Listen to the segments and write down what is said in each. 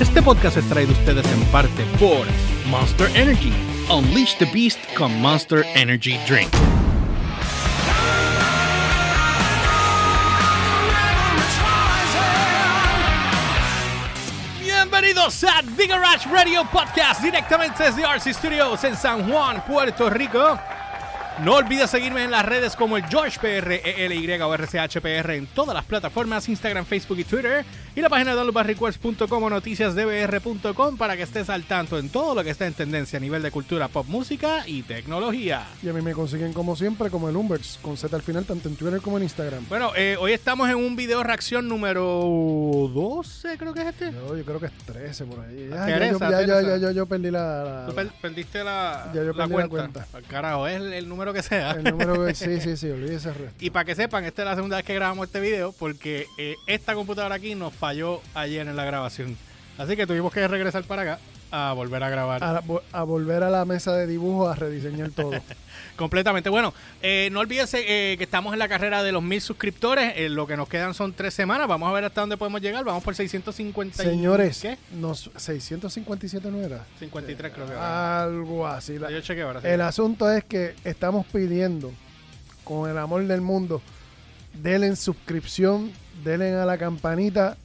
Este podcast es traído ustedes en parte por Monster Energy. Unleash the Beast con Monster Energy Drink. Bienvenidos a The Garage Radio Podcast directamente desde RC Studios en San Juan, Puerto Rico. No olvides seguirme en las redes como el George PR, ELY o RCHPR en todas las plataformas, Instagram, Facebook y Twitter. Y la página de o noticiasdbr.com para que estés al tanto en todo lo que está en tendencia a nivel de cultura, pop, música y tecnología. Y a mí me consiguen como siempre como el Umbers, con Z al final, tanto en Twitter como en Instagram. Bueno, eh, hoy estamos en un video reacción número 12, creo que es este. Yo, yo creo que es 13 por ahí. Ya, Teresa, ya, yo, ya, ya, ya, yo, yo perdí la, la- Tú per- perdiste la, Ya yo la perdí la cuenta. Carajo, es el, el número que sea. el número que sí, sí, sí, olvídese el resto. Y para que sepan, esta es la segunda vez que grabamos este video porque eh, esta computadora aquí nos falló ayer en la grabación. Así que tuvimos que regresar para acá a volver a grabar A, vo- a volver a la mesa de dibujo a rediseñar todo. completamente. Bueno, eh, no olvídense eh, que estamos en la carrera de los mil suscriptores. Eh, lo que nos quedan son tres semanas. Vamos a ver hasta dónde podemos llegar. Vamos por 650 y- Señores, ¿Qué? nos, 657 no era. 53 creo que va. Algo así. La- Yo chequeo ahora. sí. el asunto es que estamos pidiendo, con el amor del mundo, denle en suscripción, denle a la campanita,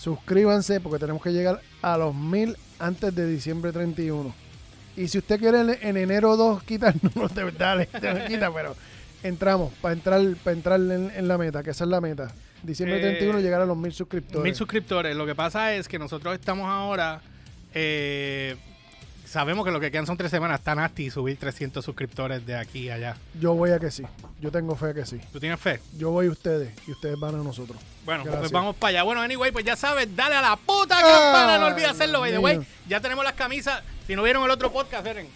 suscríbanse porque tenemos que llegar a los mil antes de diciembre 31. Y si usted quiere en, en enero 2 quitarnos, no te, dale, te lo quita, pero entramos para entrar, para entrar en, en la meta, que esa es la meta. Diciembre Eh, 31 llegar a los mil suscriptores. Mil suscriptores. Lo que pasa es que nosotros estamos ahora. eh, sabemos que lo que quedan son tres semanas. Está nasty subir 300 suscriptores de aquí a allá. Yo voy a que sí. Yo tengo fe que sí. ¿Tú tienes fe? Yo voy a ustedes y ustedes van a nosotros. Bueno, pues vamos para allá. Bueno, anyway, pues ya sabes, dale a la puta campana. No olvides hacerlo, by the way. Ya tenemos las camisas. Si no vieron el otro podcast, miren.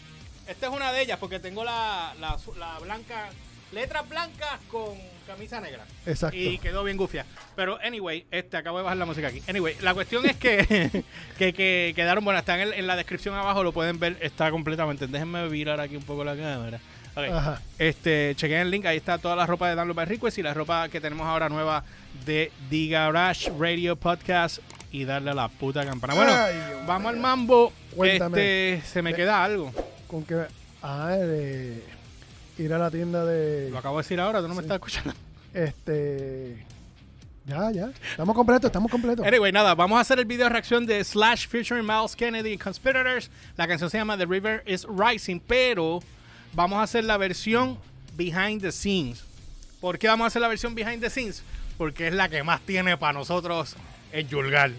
Esta es una de ellas porque tengo la, la, la blanca. Letras blancas con camisa negra. Exacto. Y quedó bien gufia. Pero, anyway, este, acabo de bajar la música aquí. Anyway, la cuestión es que, que, que quedaron buenas. Están en, en la descripción abajo, lo pueden ver. Está completamente. Déjenme virar aquí un poco la cámara. Ok. Ajá. Este, chequen el link, ahí está toda la ropa de Download by Request y la ropa que tenemos ahora nueva de The Garage Radio Podcast y darle a la puta campana. Bueno, Ay, vamos al mambo. Cuéntame. Este, se me De- queda algo. con que ah, de ir a la tienda de Lo acabo de decir ahora, tú no me estás escuchando. este ya ya estamos completos estamos completos Anyway, nada, vamos a hacer el video de reacción de Slash featuring Miles Kennedy y Conspirators. La canción se llama The River is Rising, pero vamos a hacer la versión behind the scenes. ¿Por qué vamos a hacer la versión behind the scenes? Porque es la que más tiene para nosotros el yulgar.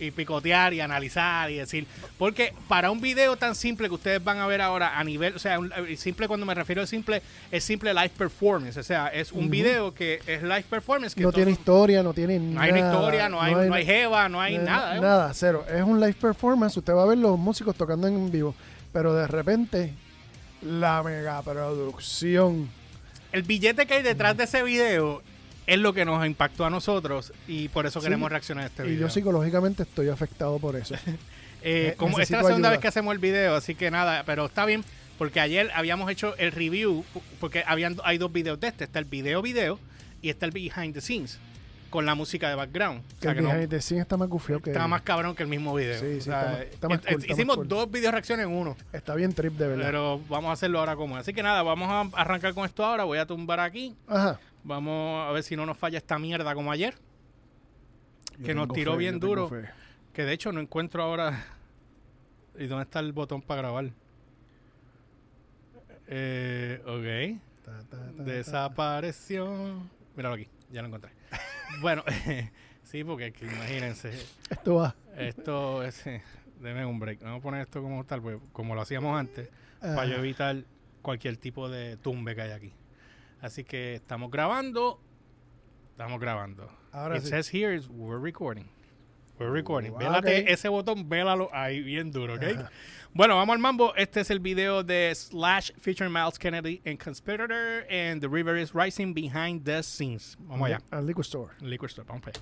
Y picotear y analizar y decir. Porque para un video tan simple que ustedes van a ver ahora a nivel, o sea, un- eh, simple cuando me refiero a simple, es simple live performance. O sea, es un Ujú. video que es live performance. Que no tiene historia no tiene no hay nada, una historia, no hay, no hay jeva, no hay eh, nada. ¿eh? nada cero es un live performance usted va a ver los músicos tocando en vivo pero de repente la mega producción El billete que hay detrás de ese video es lo que nos impactó a nosotros y por eso Sí, queremos reaccionar a este y video. yo psicológicamente estoy afectado por eso Eh, como esta es la segunda ayuda. vez que hacemos el video, así que nada, pero está bien porque ayer habíamos hecho el review porque habían hay dos videos de este, está el video video y está el behind the scenes con la música de background. O que sea el que no- behind the scenes está más gufiado que está más cabrón que el mismo video. Sí, sí, O sea, está más- está más cool, está hicimos más cool. dos video reacciones en uno. está bien trip de verdad Pero vamos a hacerlo ahora como. Así que nada, vamos a arrancar con esto ahora. Voy a tumbar aquí. ajá Vamos a ver si no nos falla esta mierda como ayer. Yo Que nos tiró fe, bien duro. fe. Que de hecho no encuentro ahora. ¿Y dónde está el botón para grabar? Eh, ok. Ta, ta, ta, ta. Desapareció. Míralo aquí, ya lo encontré. bueno, sí, porque imagínense. Esto va. Esto es. Deme un break. Vamos a poner esto como tal, pues, como lo hacíamos antes, para yo Ajá. evitar cualquier tipo de tumbe que hay aquí. Así que estamos grabando. Estamos grabando. Ahora It sí. says here is we're recording. We're recording. Vélate ese botón, vélalo ahí bien duro, ¿ok? Ajá. Bueno, vamos al mambo. Este es el video de Slash featuring Miles Kennedy and Conspirator and The River is Rising Behind the Scenes. Vamos allá. Al liquor store. Liquor Store, vamos allá.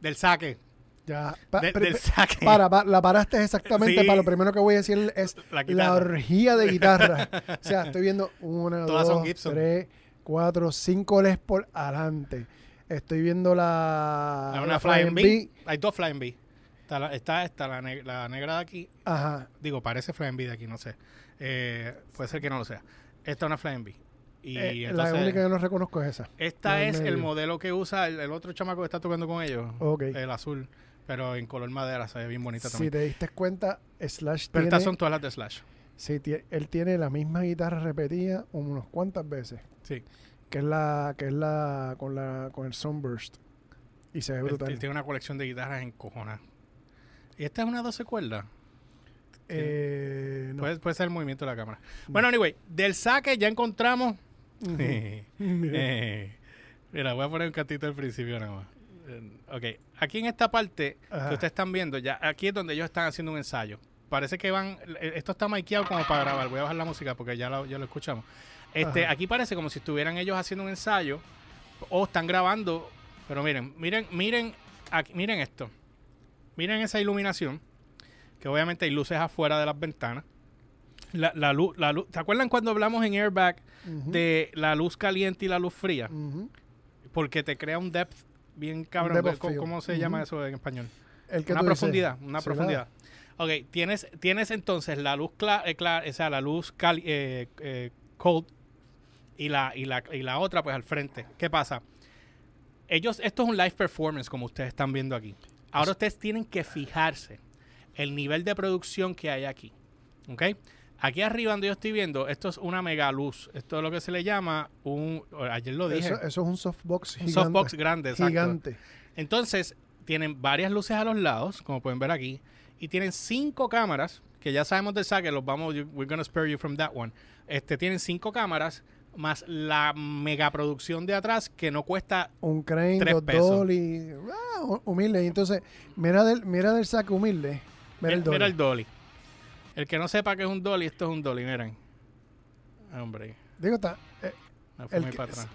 Del saque. Ya. Pa- De- pre- del saque. para, pa- la paraste exactamente Sí. para lo primero que voy a decir es La la orgía de guitarra. o sea, estoy viendo una, Todas dos, tres, cuatro, cinco Les Paul adelante. Estoy viendo la, Hay la una Flying Flying B. Hay dos Flying B. Está, la, está la, neg- la negra de aquí. Ajá. Digo, parece Flying B de aquí, no sé. Eh, puede ser que no lo sea. Esta es una Flying B. Y Eh, entonces, la única que no reconozco es esa. esta es el modelo que usa el, el otro chamaco que está tocando con ellos. Ok. El azul. Pero en color madera, se ve bien bonita Si también. te diste cuenta, Slash Pero tiene, estas son todas las de Slash. sí, tie- él tiene la misma guitarra repetida unas cuantas veces. Sí. Que es la, que es la con la con el Sunburst. Y se ve brutal. él tiene una colección de guitarras en cojonas. ¿Y esta es una 12 cuerdas? Eh, no. Puede, puede ser el movimiento de la cámara. Bueno, anyway, del saque ya encontramos. Eh, Mira, voy a poner un cantito al principio nada más. Eh, Ok, aquí en esta parte Ajá. que ustedes están viendo, ya aquí es donde ellos están haciendo un ensayo. Parece que van, eh, esto está maqueado como para grabar. Voy a bajar la música porque ya lo, ya lo escuchamos. Este, Ajá. aquí parece como si estuvieran ellos haciendo un ensayo o están grabando. Pero miren, miren, miren, aquí, miren esto. Miren esa iluminación, que obviamente hay luces afuera de las ventanas. La, la luz, la luz, ¿te acuerdan cuando hablamos en Airbag de la luz caliente y la luz fría? Porque te crea un depth bien cabrón. depth ¿Cómo, se llama eso en español? El que Una dices. profundidad, una profundidad. Ok, tienes, tienes entonces la luz clara, o sea, la luz cali- eh, eh, cold y la, y, la, y la otra pues al frente. ¿Qué pasa? Ellos, esto es un live performance como ustedes están viendo aquí. Ahora ustedes tienen que fijarse el nivel de producción que hay aquí. ¿Ok? Aquí arriba donde yo estoy viendo, esto es una mega luz. Esto es lo que se le llama un, ayer lo dije, Eso, eso es un softbox un gigante. softbox grande. exacto. Gigante. Entonces, tienen varias luces a los lados, como pueden ver aquí, y tienen cinco cámaras, que ya sabemos del saque, los vamos, we're gonna spare you from that one. Este, tienen cinco cámaras, más la megaproducción de atrás, que no cuesta, Un crane, Tres dos pesos. dolly. ah, hu- humilde. Y entonces, mira del, mira del saque humilde. Mira el dolly. mira el dolly. El que no sepa que es un dolly, esto es un dolly, miren. Hombre, Digo, está. eh, me fui El muy que- para atrás.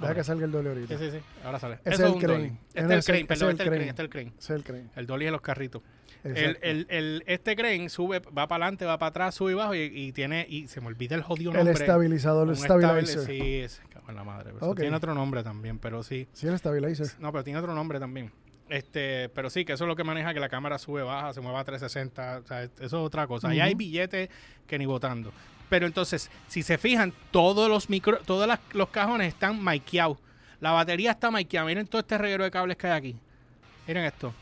deja que salga el dolly ahorita. Sí, sí, sí, ahora sale. Ese Eso es el un crane. dolly. Este es el- el crane, perdón, es este el es el crane, este es el crane. Es el crane. El dolly es los carritos. El, el, el, este crane sube, va para adelante, va para atrás, sube y bajo y, y tiene, y se me olvida el jodido el nombre. estabilizador, el Un estable- stabilizer. Sí. Sí, es, cago en la madre. Ok. Tiene otro nombre también, pero sí. el stabilizer. No, pero tiene otro nombre también. Este, pero sí, que eso es lo que maneja que la cámara sube, baja, se mueva a 360. O sea, eso es otra cosa. Y hay billetes que ni votando. Pero entonces, si se fijan, todos los micro, todos las- los cajones están maikeados. La batería está maikeada. Miren todo este reguero de cables que hay aquí. Miren esto.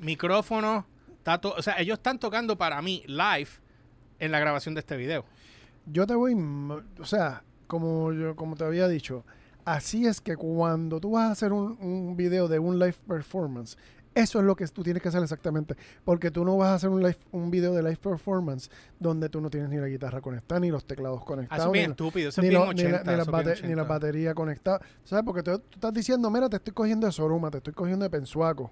Micrófono. Está o sea, ellos están tocando para mí live en la grabación de este video. Yo te voy, o sea, como yo como te había dicho, así es que cuando tú vas a hacer un, un video de un live performance, eso es lo que tú tienes que hacer exactamente, porque tú no vas a hacer un live, un video de live performance donde tú no tienes ni la guitarra conectada ni los teclados Ah, Eso conectados es ni, bien la- estúpido. Eso es ni, bien ni la, 80, ni la es bien bate- ni la 80. batería conectada, ¿sabes? Porque tú, tú estás diciendo, mira, te estoy cogiendo de Soruma, te estoy cogiendo de Pensuaco.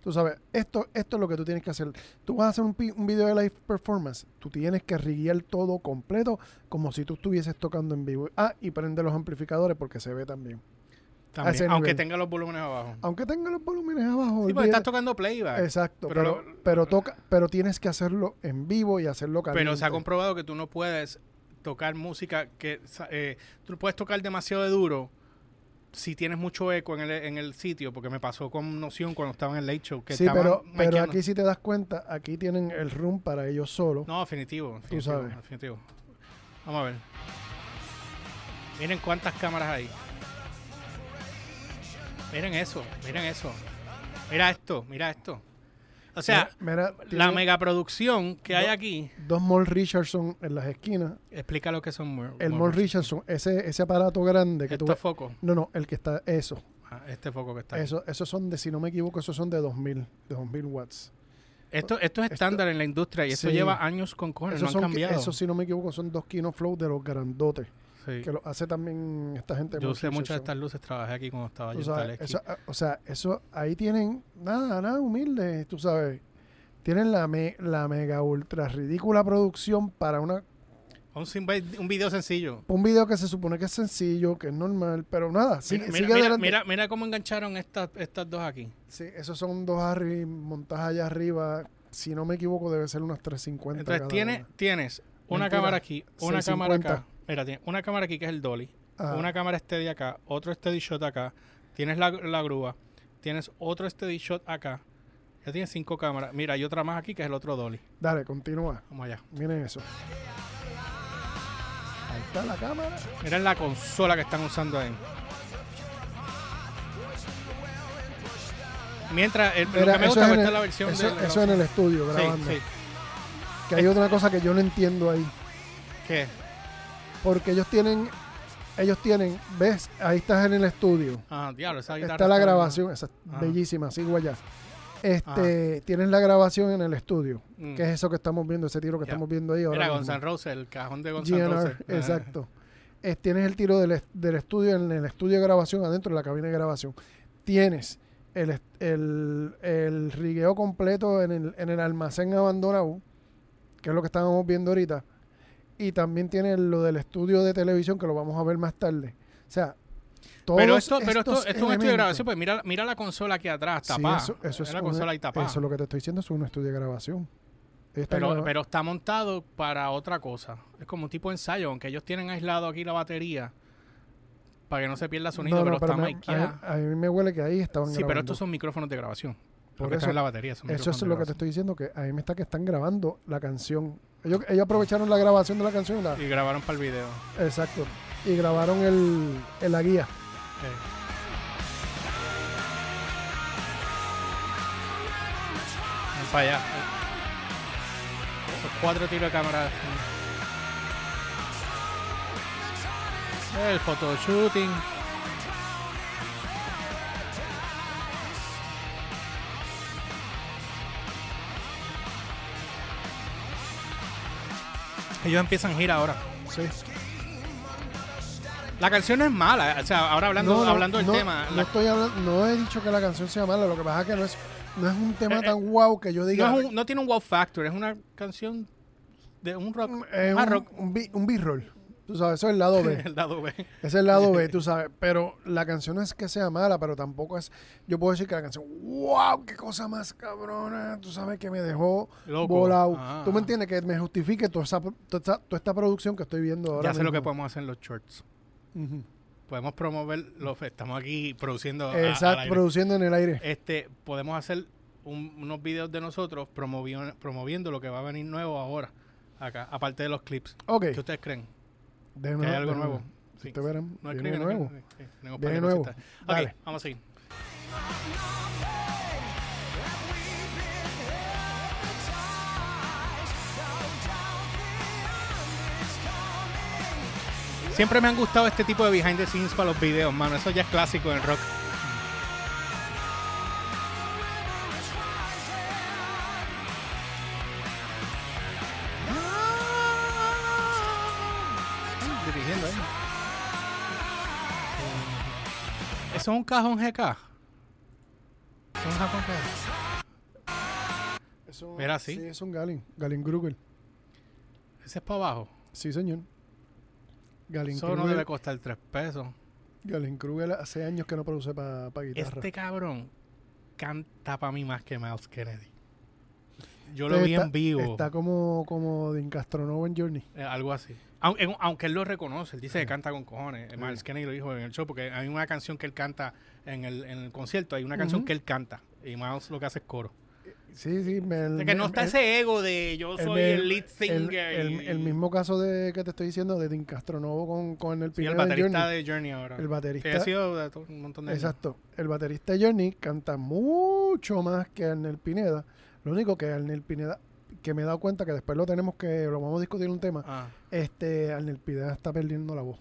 Tú sabes, esto, esto es lo que tú tienes que hacer. Tú vas a hacer un, un video de live performance, tú tienes que riguear todo completo como si tú estuvieses tocando en vivo. Ah, y prende los amplificadores porque se ve también. Aunque nivel. tenga los volúmenes abajo. Aunque tenga los volúmenes abajo. Sí, porque estás tocando playback. Exacto, pero pero, lo- pero, toca, pero tienes que hacerlo en vivo y hacerlo caliente. Pero se ha comprobado que tú no puedes tocar música que eh, tú no puedes tocar demasiado de duro si tienes mucho eco en el, en el sitio, porque me pasó con Noción cuando estaba en el Late Show. Que Sí, pero, aquí si te das cuenta, aquí tienen el room para ellos solos. No, definitivo. definitivo, sabes. definitivo. Vamos a ver. Miren cuántas cámaras hay. Miren eso, miren eso. Mira esto, mira esto. O sea, Mira, la tiene megaproducción que hay aquí. dos Mall Richardson en las esquinas. Explica lo que son. mur- El Mall Richardson, ese, ese aparato grande que Estos focos. No, no, el que está, eso. Ah, este foco que está aquí. Eso, esos son de, si no me equivoco, esos son de 2000, de 2000 watts. Esto, esto es estándar en la industria y esto Sí. lleva años con cojones, no han son, cambiado. esos, si no me equivoco, son dos Kino Flow de los grandotes. Sí. Que lo hace también esta gente. Yo usé muchas de estas luces, trabajé aquí cuando estaba yo sabes, eso, o sea, eso ahí tienen nada, nada humilde, tú sabes. Tienen la, me- la mega ultra ridícula producción para una Un, un video sencillo. Un video que se supone que es sencillo, que es normal, pero nada, sigue, mira, sigue mira, adelante. mira, mira cómo engancharon estas, estas dos aquí. Sí, esos son dos Harry montadas allá arriba. Si no me equivoco, debe ser unas 350. Entonces cada tiene, una. tienes una Mentira, cámara aquí, una 650. cámara acá. Mira, tiene una cámara aquí que es el dolly, Ajá. una cámara steady acá, otro steady shot acá, tienes la, la grúa, tienes otro steady shot acá. Ya tienes cinco cámaras. Mira, hay otra más aquí que es el otro dolly. Dale, continúa. Vamos allá. Miren eso. Ahí está la cámara. Miren la consola que están usando ahí. Mientras, el, lo Mira, que me gusta es es el- la versión eso, de eso en el estudio Sí, grabando. sí. Que hay otra cosa que yo no entiendo ahí. ¿Qué? Porque ellos tienen, ellos tienen, ves, ahí estás en el estudio. Ah, diablo, esa guitarra Está la grabación, esa Ajá. bellísima, sigo allá. Este, tienes la grabación en el estudio, Mm. que es eso que estamos viendo, ese tiro que estamos viendo ahí ahora. Mira, N' Roses, el cajón de Roses. Ah. exacto. Es- tienes el tiro del, del estudio en el estudio de grabación, adentro de la cabina de grabación. Tienes el, el, el rigueo completo en el, en el almacén abandonado, que es lo que estábamos viendo ahorita. Y también tienes lo del estudio de televisión, que lo vamos a ver más tarde. O sea, todos Pero esto, pero esto, es un estudio de grabación, pues mira, mira la consola aquí atrás, Sí, tapada. eso, eso es la una- consola ahí tapada. Eso es lo que te estoy diciendo, es un estudio de grabación. Pero, pero está montado para otra cosa. Es como un tipo de ensayo, aunque ellos tienen aislado aquí la batería para que no se pierda sonido, No, no, pero, está me- a, a mí me huele que ahí estaban Sí, pero estos son micrófonos de grabación. Por Lo que está eso- en la batería. son Eso es lo que te estoy diciendo, que a mí me está que están grabando la canción. Ellos, ellos aprovecharon la grabación de la canción, y la- Y grabaron para el video. exacto, y grabaron el, la guía. Vamos para allá. Esos cuatro tiros de cámara. El photoshooting. Ellos empiezan gira ahora. Sí. La canción es mala, o sea, ahora hablando, No, no, hablando del no, tema. No, la- estoy hablando, no he dicho que la canción sea mala, lo que pasa es que no es, no es un tema Eh, eh, tan guau que yo diga. no, es un- no tiene un wow factor, es una canción de un rock. más un, rock. un B-roll. Tú sabes, eso es el lado B. el lado B. es el lado B, tú sabes. Pero la canción no es que sea mala, pero tampoco es. Yo puedo decir que la canción, wow, qué cosa más cabrona. Tú sabes que me dejó Loco. volado. Ah, Tú me entiendes que me justifique toda, esa, toda, esta, toda esta producción que estoy viendo ahora. Ya sé lo que podemos hacer en los shorts. Podemos promover, los, estamos aquí produciendo. Exacto, produciendo en el aire. Este, podemos hacer un- unos videos de nosotros promoviendo, promoviendo lo que va a venir nuevo ahora. Acá, aparte de los clips. Ok. ¿Qué ustedes creen? De ¿Que hay algo nuevo? Sí. verán, No viene nuevo. Viene nuevo. Ok, Dale. vamos a seguir. Siempre me han gustado este tipo de behind the scenes para los videos, mano. Eso ya es clásico en rock. ¿Eso es un cajón GK? ¿Eso es un cajón GK? Eso- Mira, sí. Sí, es un Galin. Galin Grugel. Ese es para abajo. Sí, señor. Galin Eso no Krugel, debe costar 3 pesos. Galin Krugel hace años que no produce para guitarra. Este cabrón canta para mí más que Miles Kennedy. Yo lo Entonces vi está- en vivo. Está como, como de Incastronovo en Journey. eh, algo así. Aunque, aunque él lo reconoce, él dice que canta con cojones. Eh, Miles Kennedy lo dijo en el show, porque hay una canción que él canta en el, en el concierto, hay una canción que él canta. Y Miles lo que hace es coro. Sí, sí. Me, O sea, que no está ese ego de yo soy el, lead singer. El, y- el mismo caso de que te estoy diciendo de Din Castronovo con, con el Sí, el baterista Journey. de Journey ahora. El Que baterista. ha sido de todo un montón de años. Exacto. El baterista de Journey canta mucho más que Arnel Pineda. Lo único que Arnel Pineda, que me he dado cuenta que después lo tenemos que, lo vamos a discutir en un tema, Ah, este, Arnel Pineda está perdiendo la voz.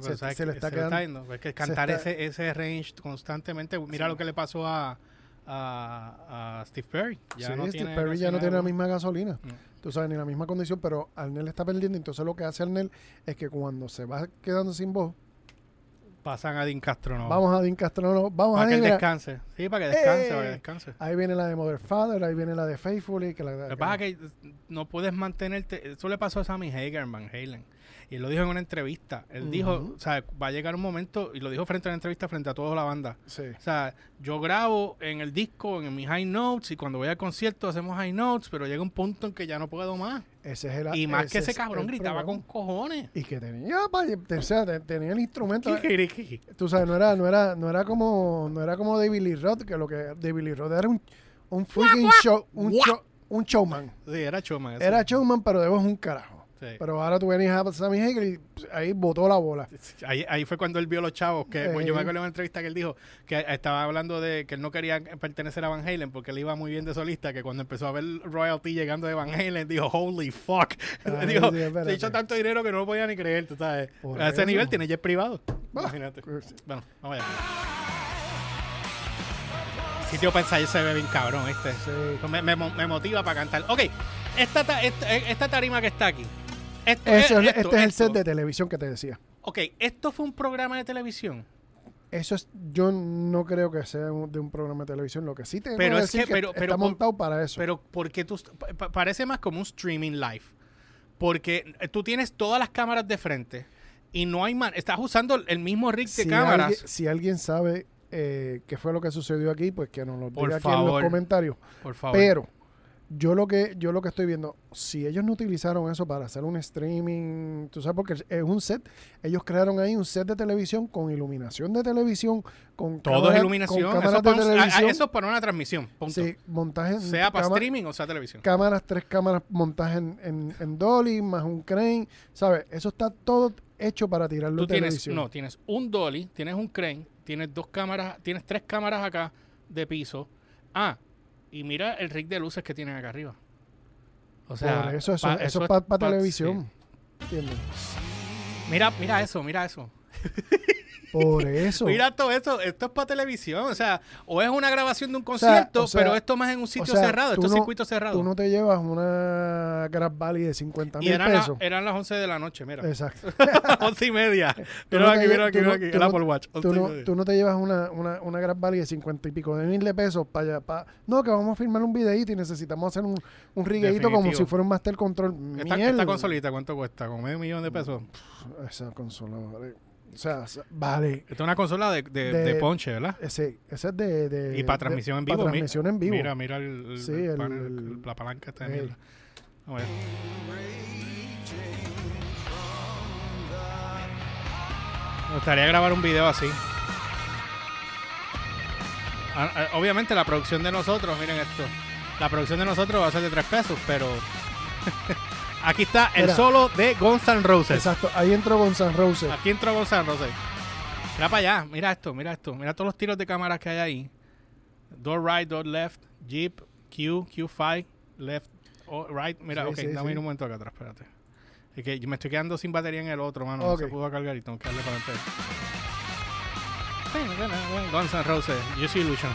Se- pero ¿sabes se le está Se le está quedando- yendo. Es que cantar está- ese, ese range constantemente. Mira Sí. lo que le pasó a, a, a Steve Perry. Ya sí, no Steve tiene Perry ya no tiene la misma gasolina. Mm. Tú sabes, ni la misma condición, pero Arnel está perdiendo. Entonces lo que hace Arnel es que cuando se va quedando sin voz, Pasan a Dean Castro, no. Vamos a Dean Castro, vamos para a que él descanse. Sí, para que descanse, ¡Eh! para que descanse. Ahí viene la de Mother Father, ahí viene la de Faithfully. Que la, Lo que pasa es que no puedes mantenerte. Eso le pasó a Sammy Hagar en Van Halen. Y él lo dijo en una entrevista. Él dijo, o sea, va a llegar un momento, y lo dijo frente a la entrevista, frente a toda la banda. Sí. O sea, yo grabo en el disco, en mis high notes, y cuando voy al concierto hacemos high notes, pero llega un punto en que ya no puedo más. Ese es el y más que ese es cabrón gritaba con cojones. Y que tenía, pa- o sea, te- tenía el instrumento. Sí, Tú sabes, no era, no era, no era como, no era como David Lee Roth, que lo que David Lee Roth era un, un freaking show, un show, un showman. era choma. eso. Era showman, pero de voz un carajo. Sí. Pero ahora tú venías a Sammy Hagar y pues, ahí botó la bola. Ahí, ahí fue cuando él vio los chavos, que pues, yo me Eh. acuerdo en una entrevista que él dijo que estaba hablando de que él no quería pertenecer a Van Halen porque él iba muy bien de solista, que cuando empezó a ver royalty llegando de Van Halen, dijo, holy fuck. Ay, dijo, sí, se hizo tanto dinero que no lo podía ni creer, tú sabes. Por a ese eso. nivel tiene jet privado. Bah, Imagínate. pues, Bueno, vamos allá. Sitio para ensayar se ve bien cabrón, este. Me, me, me motiva para cantar. Ok, esta, ta- esta, esta tarima que está aquí. Esto, Eso, es- es- esto, este es el esto. set de televisión que te decía. Ok, esto fue un programa de televisión. Eso es, yo no creo que sea un- de un programa de televisión. Lo que sí te Pero es decir que- pero- está pero por- montado para eso. Pero porque tú pa- pa- parece más como un streaming live. Porque eh, tú tienes todas las cámaras de frente y no hay man, estás usando el mismo rig de si, cámaras. alguien, si alguien sabe eh, qué fue lo que sucedió aquí, pues que nos lo Por diga aquí en los comentarios. por favor. Pero yo lo que yo lo que estoy viendo, si ellos no utilizaron eso para hacer un streaming, tú sabes porque es un set, ellos crearon ahí un set de televisión con iluminación de televisión, con todo es iluminación. con Eso es, para de un, a- a- televisión. eso es para una transmisión. Punto. Sí, montaje sea para streaming o sea televisión. cámaras, tres cámaras montaje en, en, en dolly, más un crane, ¿sabes? Eso está todo hecho para tirarlo Tú en tienes, televisión. no, tienes un dolly, tienes un crane, tienes dos cámaras, tienes tres cámaras acá de piso. Ah, y mira el rig de luces que tienen acá arriba. O sea, eso, eso, pa- eso es para pa- televisión. Mira, mira eso, mira eso. Por eso. Mira todo esto, esto es para televisión, o sea, o es una grabación de un concierto, o sea, pero esto más en un sitio sea, cerrado, esto es no- circuito cerrado. Tú no te llevas una Grab Valley de 50 y mil eran, la- pesos. eran las 11 de la noche, mira. Exacto. 11 y media. Mira no aquí, mira aquí, mira aquí, el no- Apple Watch. 11 Tú no, media. tú no te llevas una, una, una Grab Valley de 50 y pico de mil de pesos para allá. Para... No, que vamos a filmar un videíto y necesitamos hacer un, un rigueito como si fuera un Master Control. Esta, esta consolita, ¿cuánto cuesta? Como medio millón de pesos. Esa consola, vale. O sea, vale. Esta es una consola de, de, De- de ponche, ¿verdad? Ese, ese es de, de- Y para transmisión en para vivo. mi- transmisión en vivo. Mira, mira el, el- Sí, el el- panel, el- la palanca mierda. Vamos a ver. Me gustaría grabar un video así. Ah, ah, Obviamente la producción de nosotros, miren esto. La producción de nosotros va a ser de tres pesos, pero aquí está el Mira. solo de Guns N' Roses. Exacto. Ahí entró con San Rose. Aquí entró Guns N' Roses. Mira para allá, mira esto, mira esto. Mira todos los tiros de cámaras que hay ahí. Door right, door left, Jeep, Q, Q5, left, oh, right. Mira, Sí, ok, sí, dame sí. un momento acá atrás, espérate. Es que yo me estoy quedando sin batería en el otro, mano. Ok. No se pudo cargar y tengo que darle para adelante. Guns N' Roses, Use Illusion.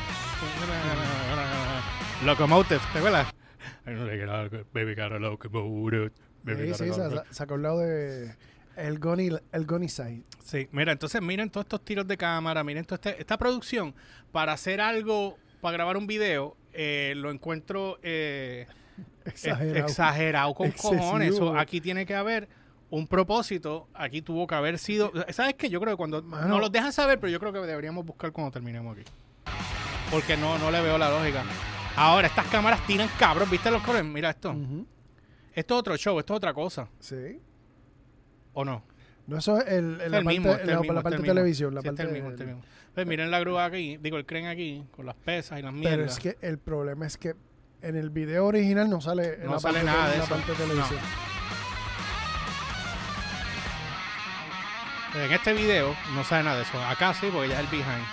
Locomotive, ¿te acuerdas? Baby got a locomotive. Baby Sí, sí, sacó el lado de el Goni, el Goni Side. Sí, mira, entonces miren todos estos tiros de cámara, miren toda este- esta producción para hacer algo, para grabar un video, eh, lo encuentro eh, Exagerado. ex- exagerado con Excesivo. cojones. So, aquí tiene que haber un propósito, aquí tuvo que haber sido... ¿Sabes qué? Yo creo que cuando... Mano. No los dejan saber, pero yo creo que deberíamos buscar cuando terminemos aquí. Porque no, no le veo la lógica. Ahora, estas cámaras tiran cabros, ¿viste los colores? Mira esto. Esto es otro show, esto es otra cosa. Sí. ¿O no? No, eso es el, el- Es la el parte, mismo, este es la, el mismo, la este parte de el mismo. televisión. La Sí, este parte es el mismo, de- este el mismo. Pues miren la grúa aquí, digo, el crane aquí, con las pesas y las mierdas. Pero es que el problema es que en el video original no sale, en No la sale parte, nada de la eso. parte de televisión. En este video no sabe nada de eso. Acá sí, porque ya es el behind.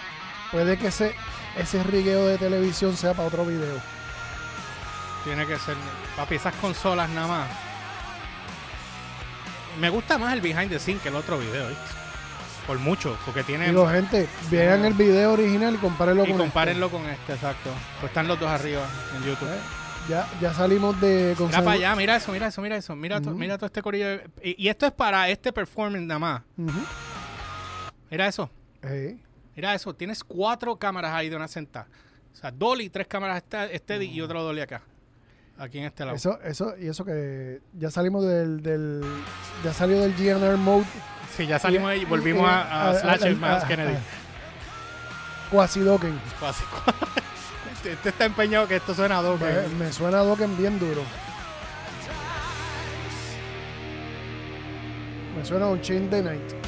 Puede que ese, ese rigueo de televisión sea para otro video. Tiene que ser. Papi, esas consolas nada más. Me gusta más el behind the scene que el otro video. Por mucho, porque tiene. Digo, gente, vean el video original y compárenlo y con compárenlo con este, exacto. Pues están los dos arriba en YouTube. este. ¿Eh? Ya, ya salimos de Mira para allá, mira eso, mira eso, mira eso. Mira, to- Ujú. mira todo este corillo. de- Y, y esto es para este performance nada más. Ujú. Mira eso. Ey, Mira eso, tienes cuatro cámaras ahí de una sentada. O sea, dolly, tres cámaras steady y otro dolly acá. Aquí en este lado. Eso, eso, y eso que ya salimos del, del ya salió del GNR mode. Sí, ya salimos y volvimos a, a, a- Slash a- Miles a- Kennedy. Quasi Dokken. Casi. Este, este está empeñado que esto suena a dos. Me, me suena a Dokken bien duro. Me suena a un Chain the Night.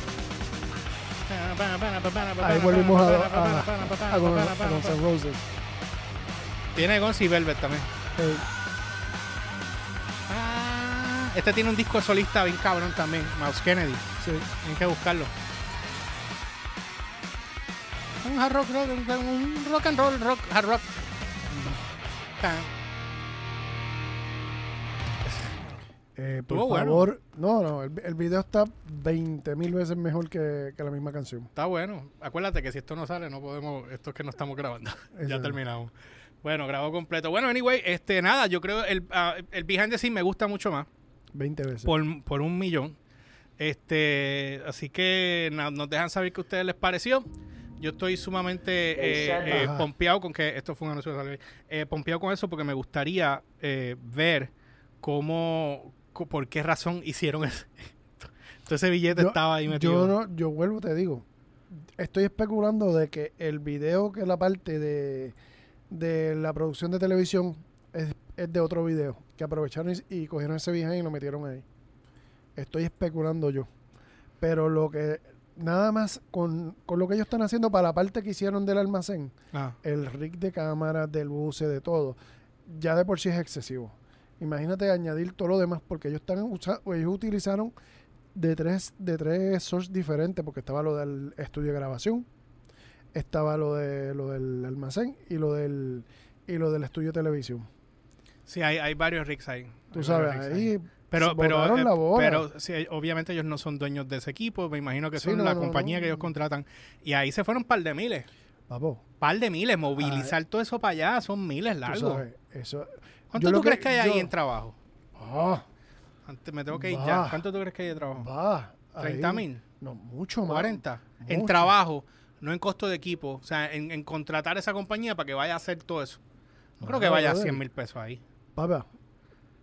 Ahí volvimos a, a, a, a, Guns N' Roses. Tiene Guns y Velvet también. Ey, Ah, Este tiene un disco solista bien cabrón también, Mouse Kennedy. sí. Tienen que buscarlo. Un hard rock, rock, un rock and roll, rock, hard rock. Ah, Eh, por Estuvo bueno. favor, no, no, el, el video está 20 mil veces mejor que, que la misma canción. Está bueno. Acuérdate que si esto no sale, no podemos. Esto es que no estamos grabando. ya terminamos. Bueno, grabó completo. Bueno, anyway, este, nada, yo creo el, ah, el behind the scene me gusta mucho más. 20 veces. por, por un millón. Este, así que na- nos dejan saber qué a ustedes les pareció. Yo estoy sumamente eh, eh, pompeado con que esto fue un anuncio de Salve. eh, pompeado con eso porque me gustaría eh, ver cómo, por qué razón hicieron eso. Entonces ese billete Yo- estaba ahí metido. Yo, no, yo vuelvo, te digo. Estoy especulando de que el video, que la parte de, de la producción de televisión, es, es de otro video. Que aprovecharon y, y cogieron ese behind y lo metieron ahí. Estoy especulando yo. Pero lo que. Nada más con, con lo que ellos están haciendo para la parte que hicieron del almacén, Ah, el rig de cámaras, del buce, de todo, ya de por sí es excesivo. Imagínate añadir todo lo demás, porque ellos están ellos utilizaron de tres, de tres sources diferentes, porque estaba lo del estudio de grabación, estaba lo de lo del almacén y lo del y lo del estudio de televisión. sí, hay, hay varios rigs ahí. Tú Hay sabes, ahí Pero, pero, eh, pero sí, obviamente ellos no son dueños de ese equipo. Me imagino que Sí, son no, la no, compañía no. que ellos contratan. Y ahí se fueron un par de miles. papo, par de miles. Movilizar todo eso para allá son miles tú largos. sabes, eso. ¿Cuánto yo tú que- crees que hay ahí en trabajo? Ah, Antes me tengo que ir ya. ¿Cuánto tú crees que hay de trabajo? va. ahí. ¿30 mil? No, mucho más. 40. En Mucho. trabajo, no en costo de equipo. O sea, en, en contratar esa compañía para que vaya a hacer todo eso. No creo que vaya a brother. 100 mil pesos ahí. Papá,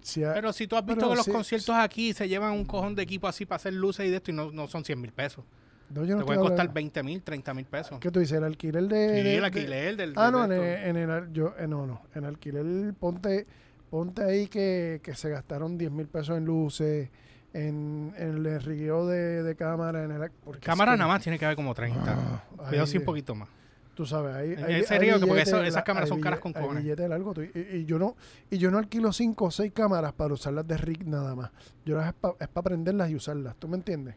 si hay- Pero si tú has visto que los conciertos aquí se llevan un cojón de equipo así para hacer luces y de esto y no, no son 100 mil pesos. No, yo no Te puede costar hablando- 20 mil, 30 mil pesos. ¿Qué tú dices? ¿El alquiler de...? Sí, de- el de- alquiler del... Ah, de- no, en de el, esto. en el yo, eh, no, no. En alquiler ponte, ponte ahí que, que se gastaron 10 mil pesos en luces, en, en el rigueo de, de cámara, en el... es Cámara nada más tiene que haber como 30. Ah, Cuidado si un poquito más. Tú sabes, ahí... En hay- ese hay río, que porque eso- esas cámaras son caras con cojones. billetes largos, tú- y, y yo no y yo no alquilo 5 o 6 cámaras para usarlas de rig nada más. Yo las es para aprenderlas y usarlas, ¿tú me entiendes?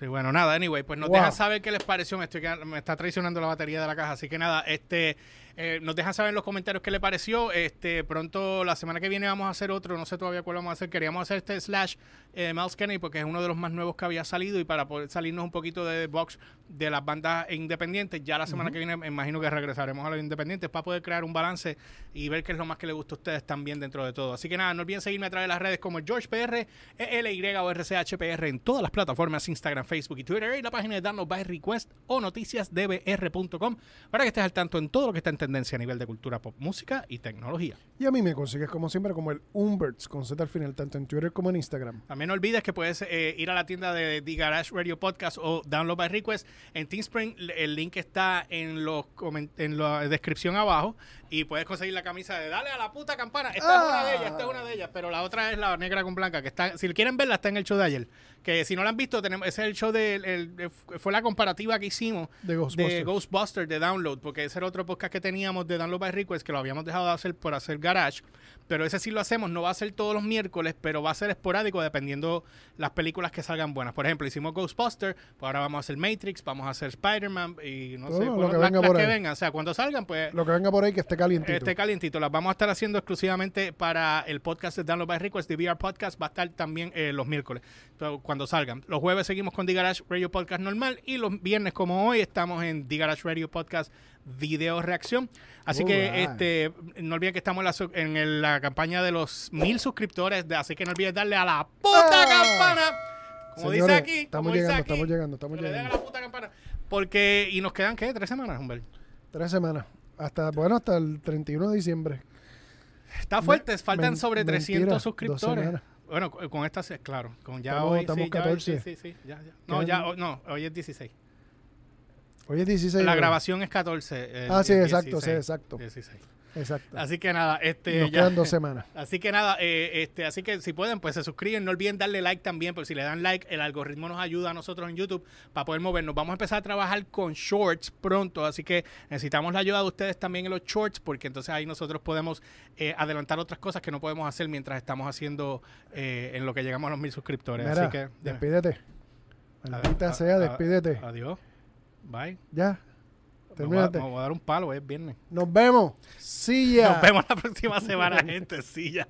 Sí, bueno, nada, anyway, pues nos Wow. dejan saber qué les pareció. Me, estoy me está traicionando la batería de la caja. Así que nada, este eh, nos dejan saber en los comentarios qué les pareció. Este Pronto, la semana que viene, vamos a hacer otro. No sé todavía cuál vamos a hacer. Queríamos hacer este Slash eh, Miles Kennedy porque es uno de los más nuevos que había salido. Y para poder salirnos un poquito de box de las bandas independientes, ya la semana que viene me imagino que regresaremos a los independientes para poder crear un balance y ver qué es lo más que les gusta a ustedes también dentro de todo. Así que nada, no olviden seguirme a través de las redes como George PR, ELY o RCHPR en todas las plataformas, Instagram, Facebook y Twitter, y la página de Download by Request o noticiasdbr.com para que estés al tanto en todo lo que está en tendencia a nivel de cultura pop, música y tecnología. Y a mí me consigues como siempre como el Umberts con Z al final, tanto en Twitter como en Instagram. También no olvides que puedes eh, ir a la tienda de The Garage Radio Podcast o Download by Request en Teespring. El link está en, los en la descripción abajo y puedes conseguir la camisa de Dale a la puta campana. Esta es una de ellas, esta es una de ellas, pero la otra es la negra con blanca que está. Si quieren verla está en el show de ayer. Que si no la han visto tenemos ese es el show de el- fue la comparativa que hicimos De de Ghostbusters. Ghostbusters de Download, porque ese era otro podcast que teníamos de Download by Request que lo habíamos dejado de hacer por hacer Garage, pero ese sí lo hacemos, no va a ser todos los miércoles, pero va a ser esporádico dependiendo las películas que salgan buenas. Por ejemplo, hicimos Ghostbusters, pues ahora vamos a hacer Matrix, vamos a hacer Spider-Man y no sé, lo cuál- que venga las por que ahí. vengan, o sea, cuando salgan, pues Lo que venga por ahí que esté calientito. este calientito. Las vamos a estar haciendo exclusivamente para el podcast de Download by Request. The VR Podcast va a estar también eh, los miércoles, cuando salgan. Los jueves seguimos con The Garage Radio Podcast normal y los viernes, como hoy, estamos en The Garage Radio Podcast Video Reacción. Así que este no olviden que estamos en la, su- en el- la campaña de los mil suscriptores, de- así que no olviden darle a la puta Ah. campana. Como Señores, dice aquí, estamos como dice llegando, aquí, estamos llegando, estamos que le llegando. la puta campana Porque, y nos quedan, ¿qué? ¿Tres semanas, Humber? Tres semanas. Hasta, bueno, hasta el 31 de diciembre. Está fuerte, Me- faltan sobre mentira, 300 dos suscriptores. Bueno, con esta, claro, con ya Estamos- hoy, estamos sí, ya hoy, 14. sí, sí, sí, ya, ya. No, ya, hoy- no, hoy es 16. Hoy es 16. La ¿no? grabación es 14. el- Ah, sí, exacto, sí, 16. exacto. 16. Exacto. Así que nada, este, Nos ya- quedan dos semanas. Así que nada, eh, este, así que si pueden, pues se suscriben. No olviden darle like también, porque si le dan like, el algoritmo nos ayuda a nosotros en YouTube para poder movernos. Vamos a empezar a trabajar con shorts pronto, así que necesitamos la ayuda de ustedes también en los shorts, porque entonces ahí nosotros podemos eh, adelantar otras cosas que no podemos hacer mientras estamos haciendo eh, en lo que llegamos a los mil suscriptores. Mira, así que despídete. Maldita sea, despídete. Adiós. Bye. Ya. Termínate. a dar un palo, es viernes. Nos vemos. Sí, ya. Nos vemos la próxima semana, gente. Sí, ya.